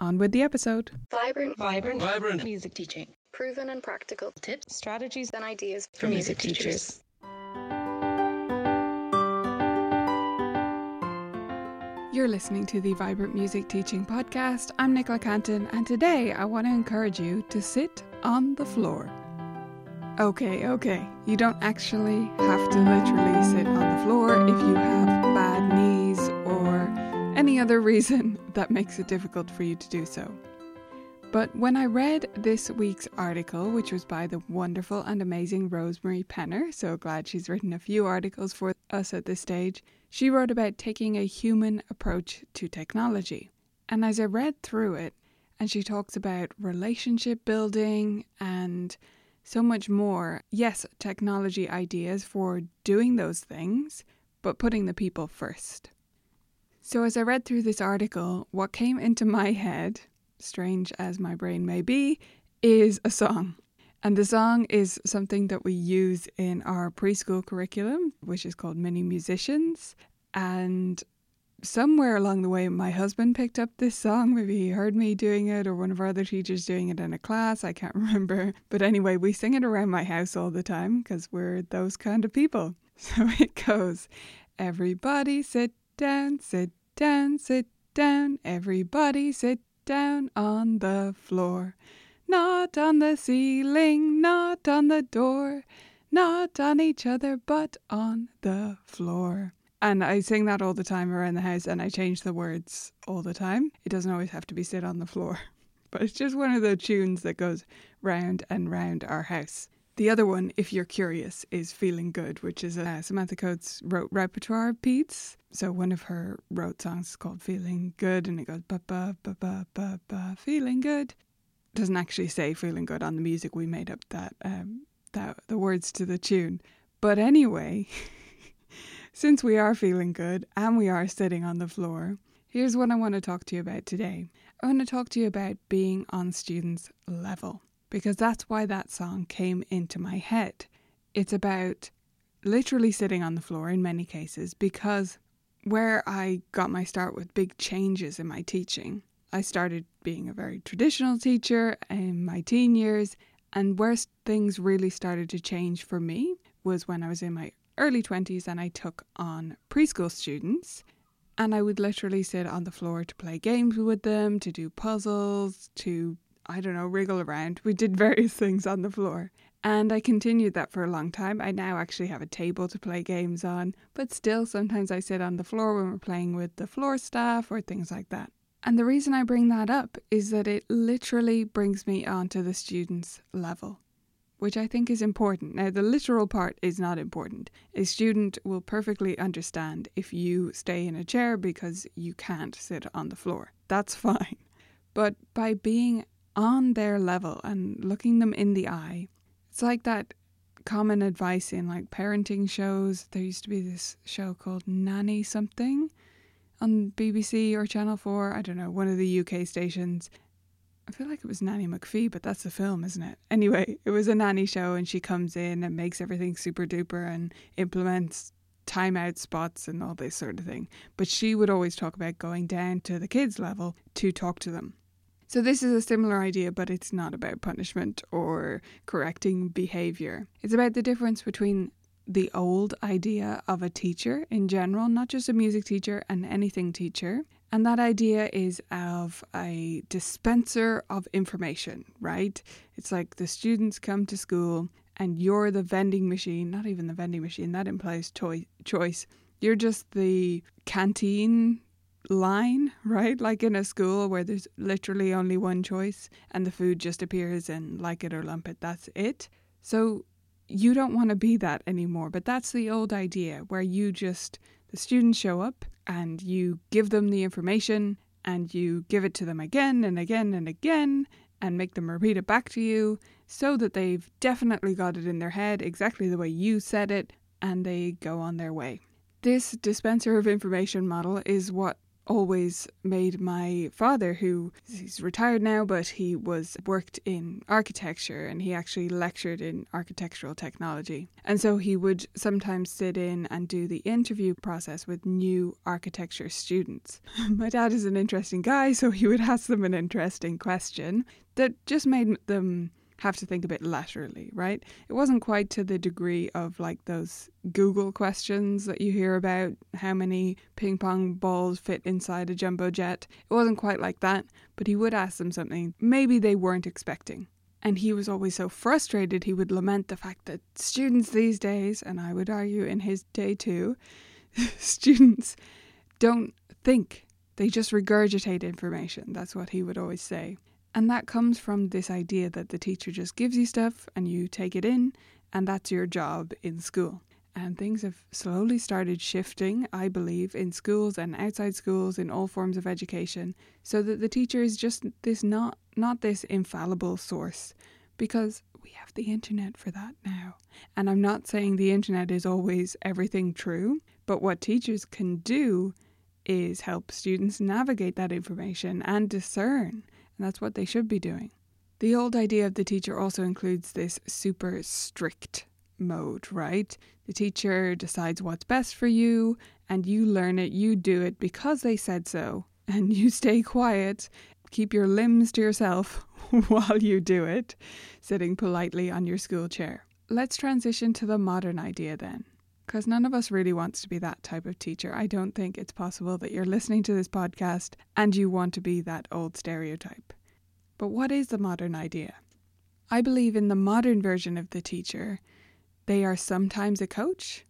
On with the episode. Vibrant, Vibrant, vibrant music teaching. Proven and practical tips strategies and ideas for music teachers. You're listening to the Vibrant Music Teaching Podcast. I'm Nicola Cantan, and today I want to encourage you to sit on the floor. Okay, okay, you don't actually have to literally sit on the floor if you have bad knees or any other reason that makes it difficult for you to do so. But when I read this week's article, which was by the wonderful and amazing Rosemary Penner, so glad she's written a few articles for us at this stage, she wrote about taking a human approach to technology. And as I read through it, and she talks about relationship building and so much more, yes, technology ideas for doing those things, but putting the people first. So, as I read through this article, what came into my head strange as my brain may be, is a song. And the song is something that we use in our preschool curriculum, which is called Mini Musicians. And somewhere along the way, my husband picked up this song. Maybe he heard me doing it or one of our other teachers doing it in a class. I can't remember. But anyway, we sing it around my house all the time because we're those kind of people. So it goes Everybody sit down, sit down, sit down. Everybody sit down on the floor. Not on the ceiling, not on the door, not on each other, but on the floor. And I sing that all the time around the house and I change the words all the time. It doesn't always have to be sit on the floor, but it's just one of the tunes that goes round and round our house. The other one, if you're curious, is Feeling Good, which is a Samantha Coates rote repertoire piece. So one of her rote songs is called Feeling Good, and it goes ba ba ba ba ba ba feeling good. Doesn't actually say feeling good on the music. We made up that um, that the words to the tune. But anyway, since we are feeling good and we are sitting on the floor, here's what I want to talk to you about today. I want to talk to you about being on students' level because that's why that song came into my head. It's about literally sitting on the floor in many cases because where I got my start with big changes in my teaching, I started being a very traditional teacher in my teen years, and where things really started to change for me was when I was in my early 20s and I took on preschool students. And I would literally sit on the floor to play games with them, to do puzzles, to I don't know, wriggle around. We did various things on the floor. And I continued that for a long time. I now actually have a table to play games on, but still sometimes I sit on the floor when we're playing with the floor staff or things like that. And the reason I bring that up is that it literally brings me onto the student's level, which I think is important. Now, the literal part is not important. A student will perfectly understand if you stay in a chair because you can't sit on the floor. That's fine. But by being on their level and looking them in the eye. It's like that common advice in like parenting shows. There used to be this show called Nanny Something on BBC or Channel 4, I don't know, one of the UK stations. I feel like it was Nanny McPhee, but that's the film, isn't it? Anyway, it was a nanny show and she comes in and makes everything super duper and implements timeout spots and all this sort of thing. But she would always talk about going down to the kids' level to talk to them. So, this is a similar idea, but it's not about punishment or correcting behavior. It's about the difference between the old idea of a teacher in general, not just a music teacher, and anything teacher, And that idea is of a dispenser of information, right? It's like the students come to school and you're the vending machine, not even the vending machine, that implies toy- choice. You're just the canteen line, right? Like in a school where there's literally only one choice and the food just appears and like it or lump it, that's it. So you don't want to be that anymore. But that's the old idea where you just, the students show up and you give them the information and you give it to them again and again and again and make them repeat it back to you so that they've definitely got it in their head exactly the way you said it and they go on their way. This dispenser of information model is what always made my father, who he's retired now, but he was worked in architecture and he actually lectured in architectural technology. And so he would sometimes sit in and do the interview process with new architecture students. my dad is an interesting guy, so he would ask them an interesting question that just made them have to think a bit laterally, right? It wasn't quite to the degree of like those Google questions that you hear about how many ping pong balls fit inside a jumbo jet. It wasn't quite like that, but he would ask them something maybe they weren't expecting. And he was always so frustrated, he would lament the fact that students these days, and I would argue in his day too, students don't think. They just regurgitate information. That's what he would always say. And that comes from this idea that the teacher just gives you stuff and you take it in, and that's your job in school. And things have slowly started shifting, I believe, in schools and outside schools in all forms of education, so that the teacher is just this not not this infallible source, because we have the internet for that now. And I'm not saying the internet is always everything true, but what teachers can do is help students navigate that information and discern and that's what they should be doing. The old idea of the teacher also includes this super strict mode, right? The teacher decides what's best for you, and you learn it, you do it because they said so, and you stay quiet, keep your limbs to yourself while you do it, sitting politely on your school chair. Let's transition to the modern idea then. Because none of us really wants to be that type of teacher. I don't think it's possible that you're listening to this podcast and you want to be that old stereotype. But what is the modern idea? I believe in the modern version of the teacher, they are sometimes a coach.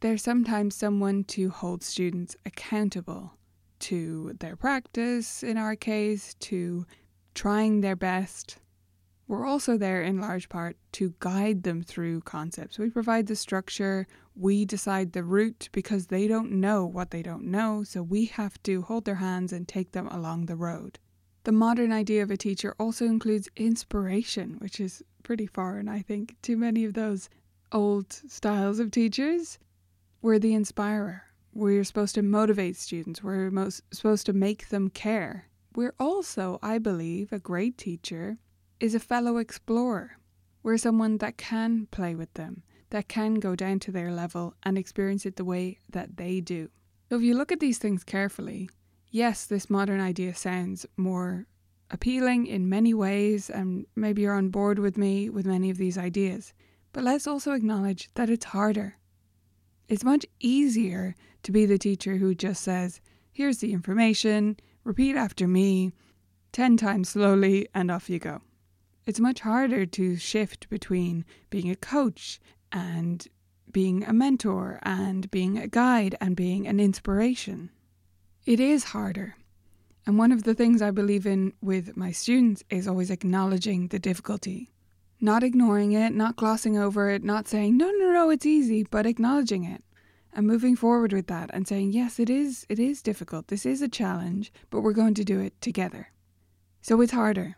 They're sometimes someone to hold students accountable to their practice, in our case, to trying their best, we're also there in large part to guide them through concepts. We provide the structure, we decide the route because they don't know what they don't know, so we have to hold their hands and take them along the road. The modern idea of a teacher also includes inspiration, which is pretty foreign, I think, to many of those old styles of teachers. We're the inspirer. We're supposed to motivate students. We're most supposed to make them care. We're also, I believe, a great teacher is a fellow explorer. We're someone that can play with them, that can go down to their level and experience it the way that they do. So if you look at these things carefully, yes, this modern idea sounds more appealing in many ways, and maybe you're on board with me with many of these ideas. But let's also acknowledge that it's harder. It's much easier to be the teacher who just says, Here's the information, repeat after me, 10 times slowly, and off you go it's much harder to shift between being a coach and being a mentor and being a guide and being an inspiration. It is harder. And one of the things I believe in with my students is always acknowledging the difficulty. Not ignoring it, not glossing over it, not saying, no, no, no, it's easy, but acknowledging it and moving forward with that and saying, yes, it is, it is difficult. This is a challenge, but we're going to do it together. So it's harder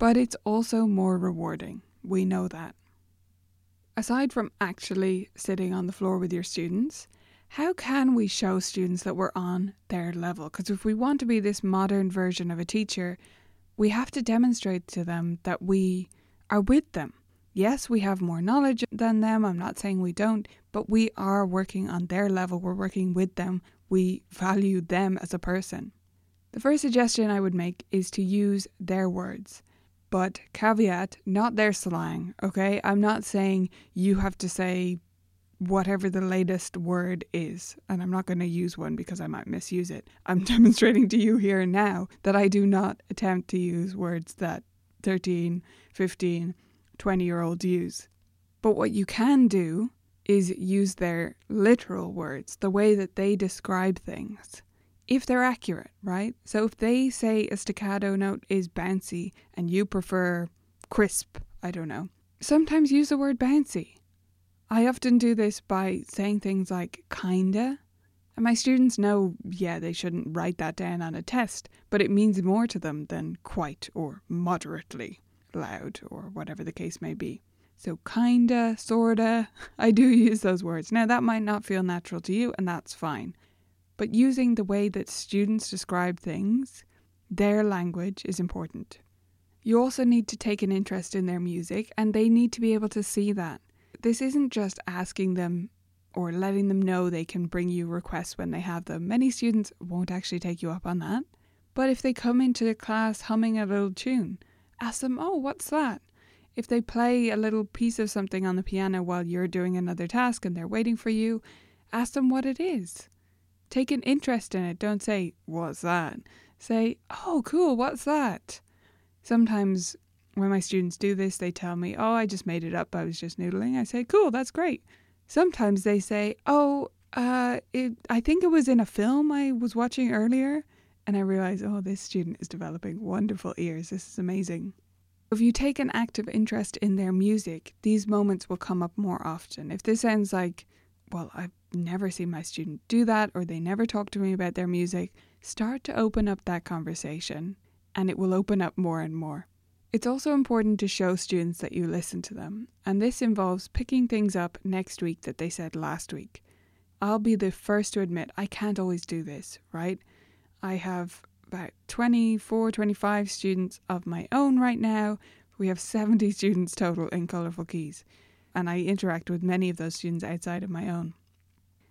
but it's also more rewarding. We know that. Aside from actually sitting on the floor with your students, how can we show students that we're on their level? Because if we want to be this modern version of a teacher, we have to demonstrate to them that we are with them. Yes, we have more knowledge than them. I'm not saying we don't, but we are working on their level. We're working with them. We value them as a person. The first suggestion I would make is to use their words. But caveat, not their slang, okay? I'm not saying you have to say whatever the latest word is. And I'm not going to use one because I might misuse it. I'm demonstrating to you here and now that I do not attempt to use words that 13, 15, 20 year olds use. But what you can do is use their literal words, the way that they describe things, if they're accurate, right? So if they say a staccato note is bouncy and you prefer crisp, I don't know, sometimes use the word bouncy. I often do this by saying things like kinda. And my students know, yeah, they shouldn't write that down on a test, but it means more to them than quite or moderately loud or whatever the case may be. So, kinda, sorta, I do use those words. Now, that might not feel natural to you, and that's fine. But using the way that students describe things, their language is important. You also need to take an interest in their music, and they need to be able to see that. This isn't just asking them or letting them know they can bring you requests when they have them. Many students won't actually take you up on that. But if they come into the class humming a little tune, ask them, Oh, what's that? If they play a little piece of something on the piano while you're doing another task and they're waiting for you, ask them what it is. Take an interest in it. Don't say, What's that? Say, Oh, cool, what's that? Sometimes when my students do this, they tell me, Oh, I just made it up. I was just noodling. I say, Cool, that's great. Sometimes they say, Oh, uh, it, I think it was in a film I was watching earlier. And I realize, oh, this student is developing wonderful ears. This is amazing. If you take an active interest in their music, these moments will come up more often. If this sounds like, well, I've never seen my student do that, or they never talk to me about their music, start to open up that conversation and it will open up more and more. It's also important to show students that you listen to them, and this involves picking things up next week that they said last week. I'll be the first to admit I can't always do this, right? I have about 24, 25 students of my own right now. We have 70 students total in Colourful Keys, and I interact with many of those students outside of my own.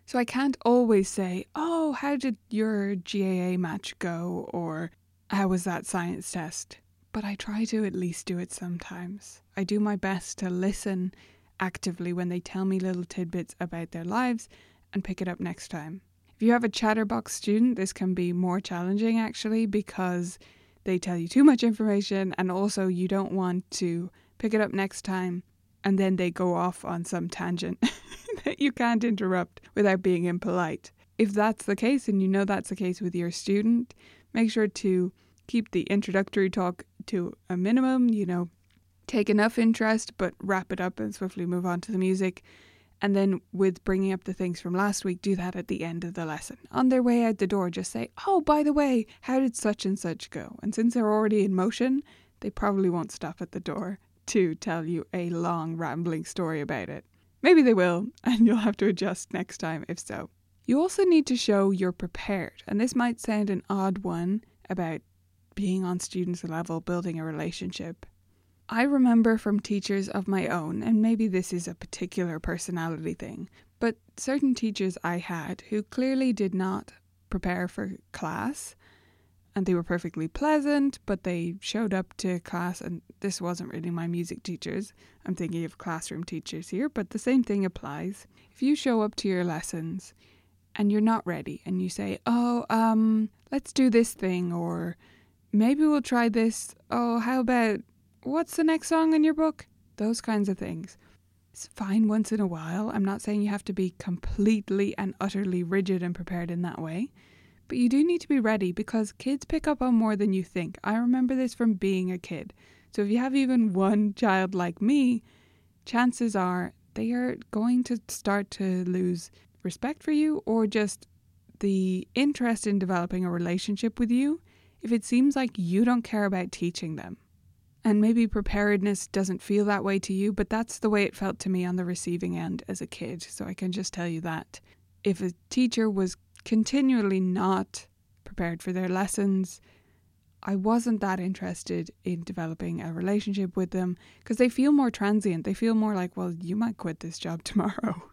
So I can't always say, Oh, how did your GAA match go? or How was that science test? but I try to at least do it sometimes. I do my best to listen actively when they tell me little tidbits about their lives and pick it up next time. If you have a chatterbox student, this can be more challenging actually because they tell you too much information and also you don't want to pick it up next time and then they go off on some tangent that you can't interrupt without being impolite. If that's the case and you know that's the case with your student, make sure to keep the introductory talk to a minimum, you know, take enough interest, but wrap it up and swiftly move on to the music. And then, with bringing up the things from last week, do that at the end of the lesson. On their way out the door, just say, Oh, by the way, how did such and such go? And since they're already in motion, they probably won't stop at the door to tell you a long, rambling story about it. Maybe they will, and you'll have to adjust next time if so. You also need to show you're prepared, and this might sound an odd one about being on students' level, building a relationship. I remember from teachers of my own, and maybe this is a particular personality thing, but certain teachers I had who clearly did not prepare for class and they were perfectly pleasant, but they showed up to class, and this wasn't really my music teachers. I'm thinking of classroom teachers here, but the same thing applies. If you show up to your lessons and you're not ready, and you say, Oh, um, let's do this thing, or maybe we'll try this. Oh, how about what's the next song in your book? Those kinds of things. It's fine once in a while. I'm not saying you have to be completely and utterly rigid and prepared in that way. But you do need to be ready because kids pick up on more than you think. I remember this from being a kid. So if you have even one child like me, chances are they are going to start to lose respect for you or just the interest in developing a relationship with you if it seems like you don't care about teaching them. And maybe preparedness doesn't feel that way to you, but that's the way it felt to me on the receiving end as a kid. So I can just tell you that. If a teacher was continually not prepared for their lessons, I wasn't that interested in developing a relationship with them because they feel more transient. They feel more like, well, you might quit this job tomorrow.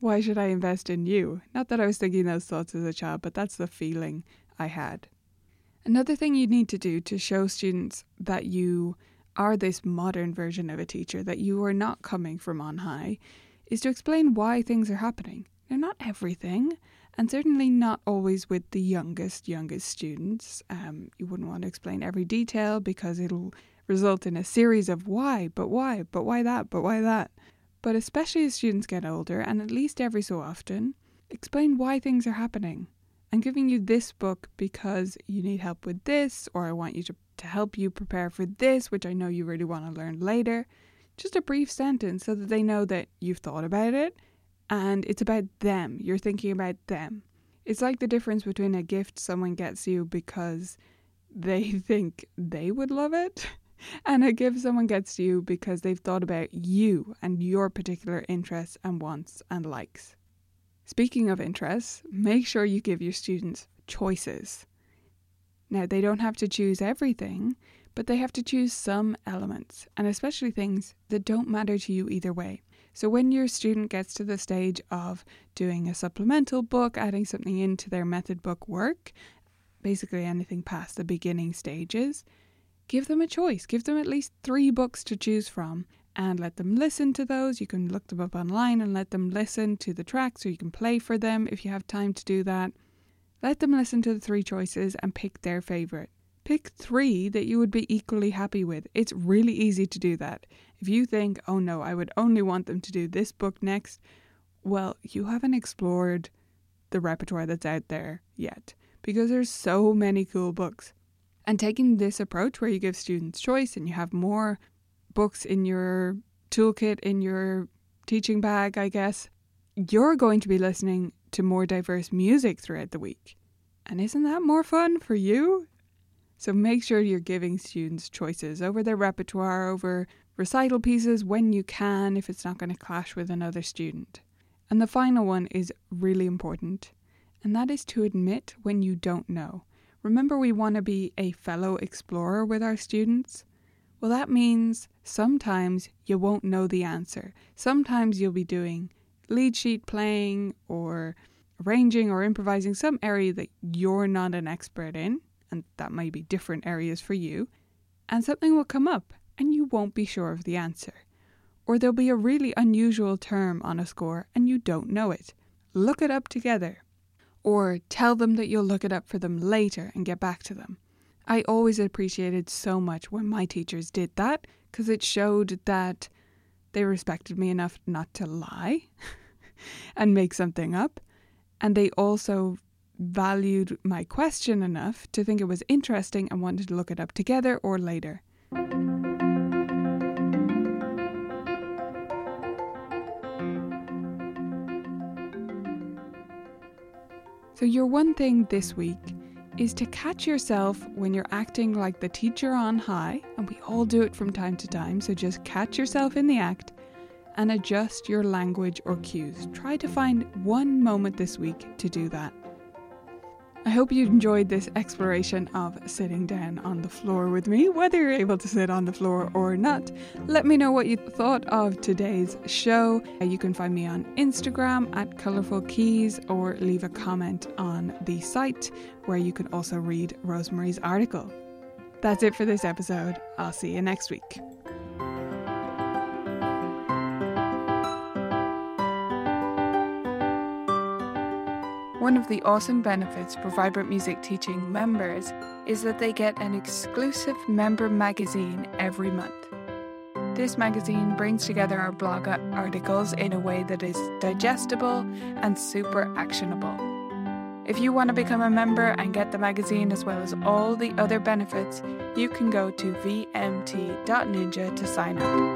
Why should I invest in you? Not that I was thinking those thoughts as a child, but that's the feeling I had. Another thing you need to do to show students that you are this modern version of a teacher, that you are not coming from on high, is to explain why things are happening. They're not everything, and certainly not always with the youngest, youngest students. Um, you wouldn't want to explain every detail because it'll result in a series of why, but why, but why that, but why that. But especially as students get older, and at least every so often, explain why things are happening. I'm giving you this book because you need help with this, or I want you to, to help you prepare for this, which I know you really want to learn later. Just a brief sentence so that they know that you've thought about it and it's about them. You're thinking about them. It's like the difference between a gift someone gets you because they think they would love it and a gift someone gets you because they've thought about you and your particular interests and wants and likes. Speaking of interests, make sure you give your students choices. Now, they don't have to choose everything, but they have to choose some elements, and especially things that don't matter to you either way. So, when your student gets to the stage of doing a supplemental book, adding something into their method book work, basically anything past the beginning stages, give them a choice. Give them at least three books to choose from and let them listen to those. You can look them up online and let them listen to the tracks, or you can play for them if you have time to do that. Let them listen to the three choices and pick their favourite. Pick three that you would be equally happy with. It's really easy to do that. If you think, oh no, I would only want them to do this book next, well, you haven't explored the repertoire that's out there yet because there's so many cool books. And taking this approach where you give students choice and you have more books in your toolkit, in your teaching bag, I guess, you're going to be listening to more diverse music throughout the week. And isn't that more fun for you? So make sure you're giving students choices over their repertoire, over recital pieces when you can, if it's not going to clash with another student. And the final one is really important, and that is to admit when you don't know. Remember, we want to be a fellow explorer with our students. Well, that means sometimes you won't know the answer. Sometimes you'll be doing lead sheet playing or arranging or improvising some area that you're not an expert in, and that may be different areas for you, and something will come up and you won't be sure of the answer. Or there'll be a really unusual term on a score and you don't know it. Look it up together. Or tell them that you'll look it up for them later and get back to them. I always appreciated so much when my teachers did that because it showed that they respected me enough not to lie and make something up. And they also valued my question enough to think it was interesting and wanted to look it up together or later. So, your one thing this week is to catch yourself when you're acting like the teacher on high, and we all do it from time to time, so just catch yourself in the act and adjust your language or cues. Try to find one moment this week to do that. I hope you enjoyed this exploration of sitting down on the floor with me, whether you're able to sit on the floor or not. Let me know what you thought of today's show. You can find me on Instagram at Colourful Keys or leave a comment on the site where you can also read Rosemary's article. That's it for this episode. I'll see you next week. One of the awesome benefits for Vibrant Music Teaching members is that they get an exclusive member magazine every month. This magazine brings together our blog articles in a way that is digestible and super actionable. If you want to become a member and get the magazine as well as all the other benefits, you can go to vmt.ninja to sign up.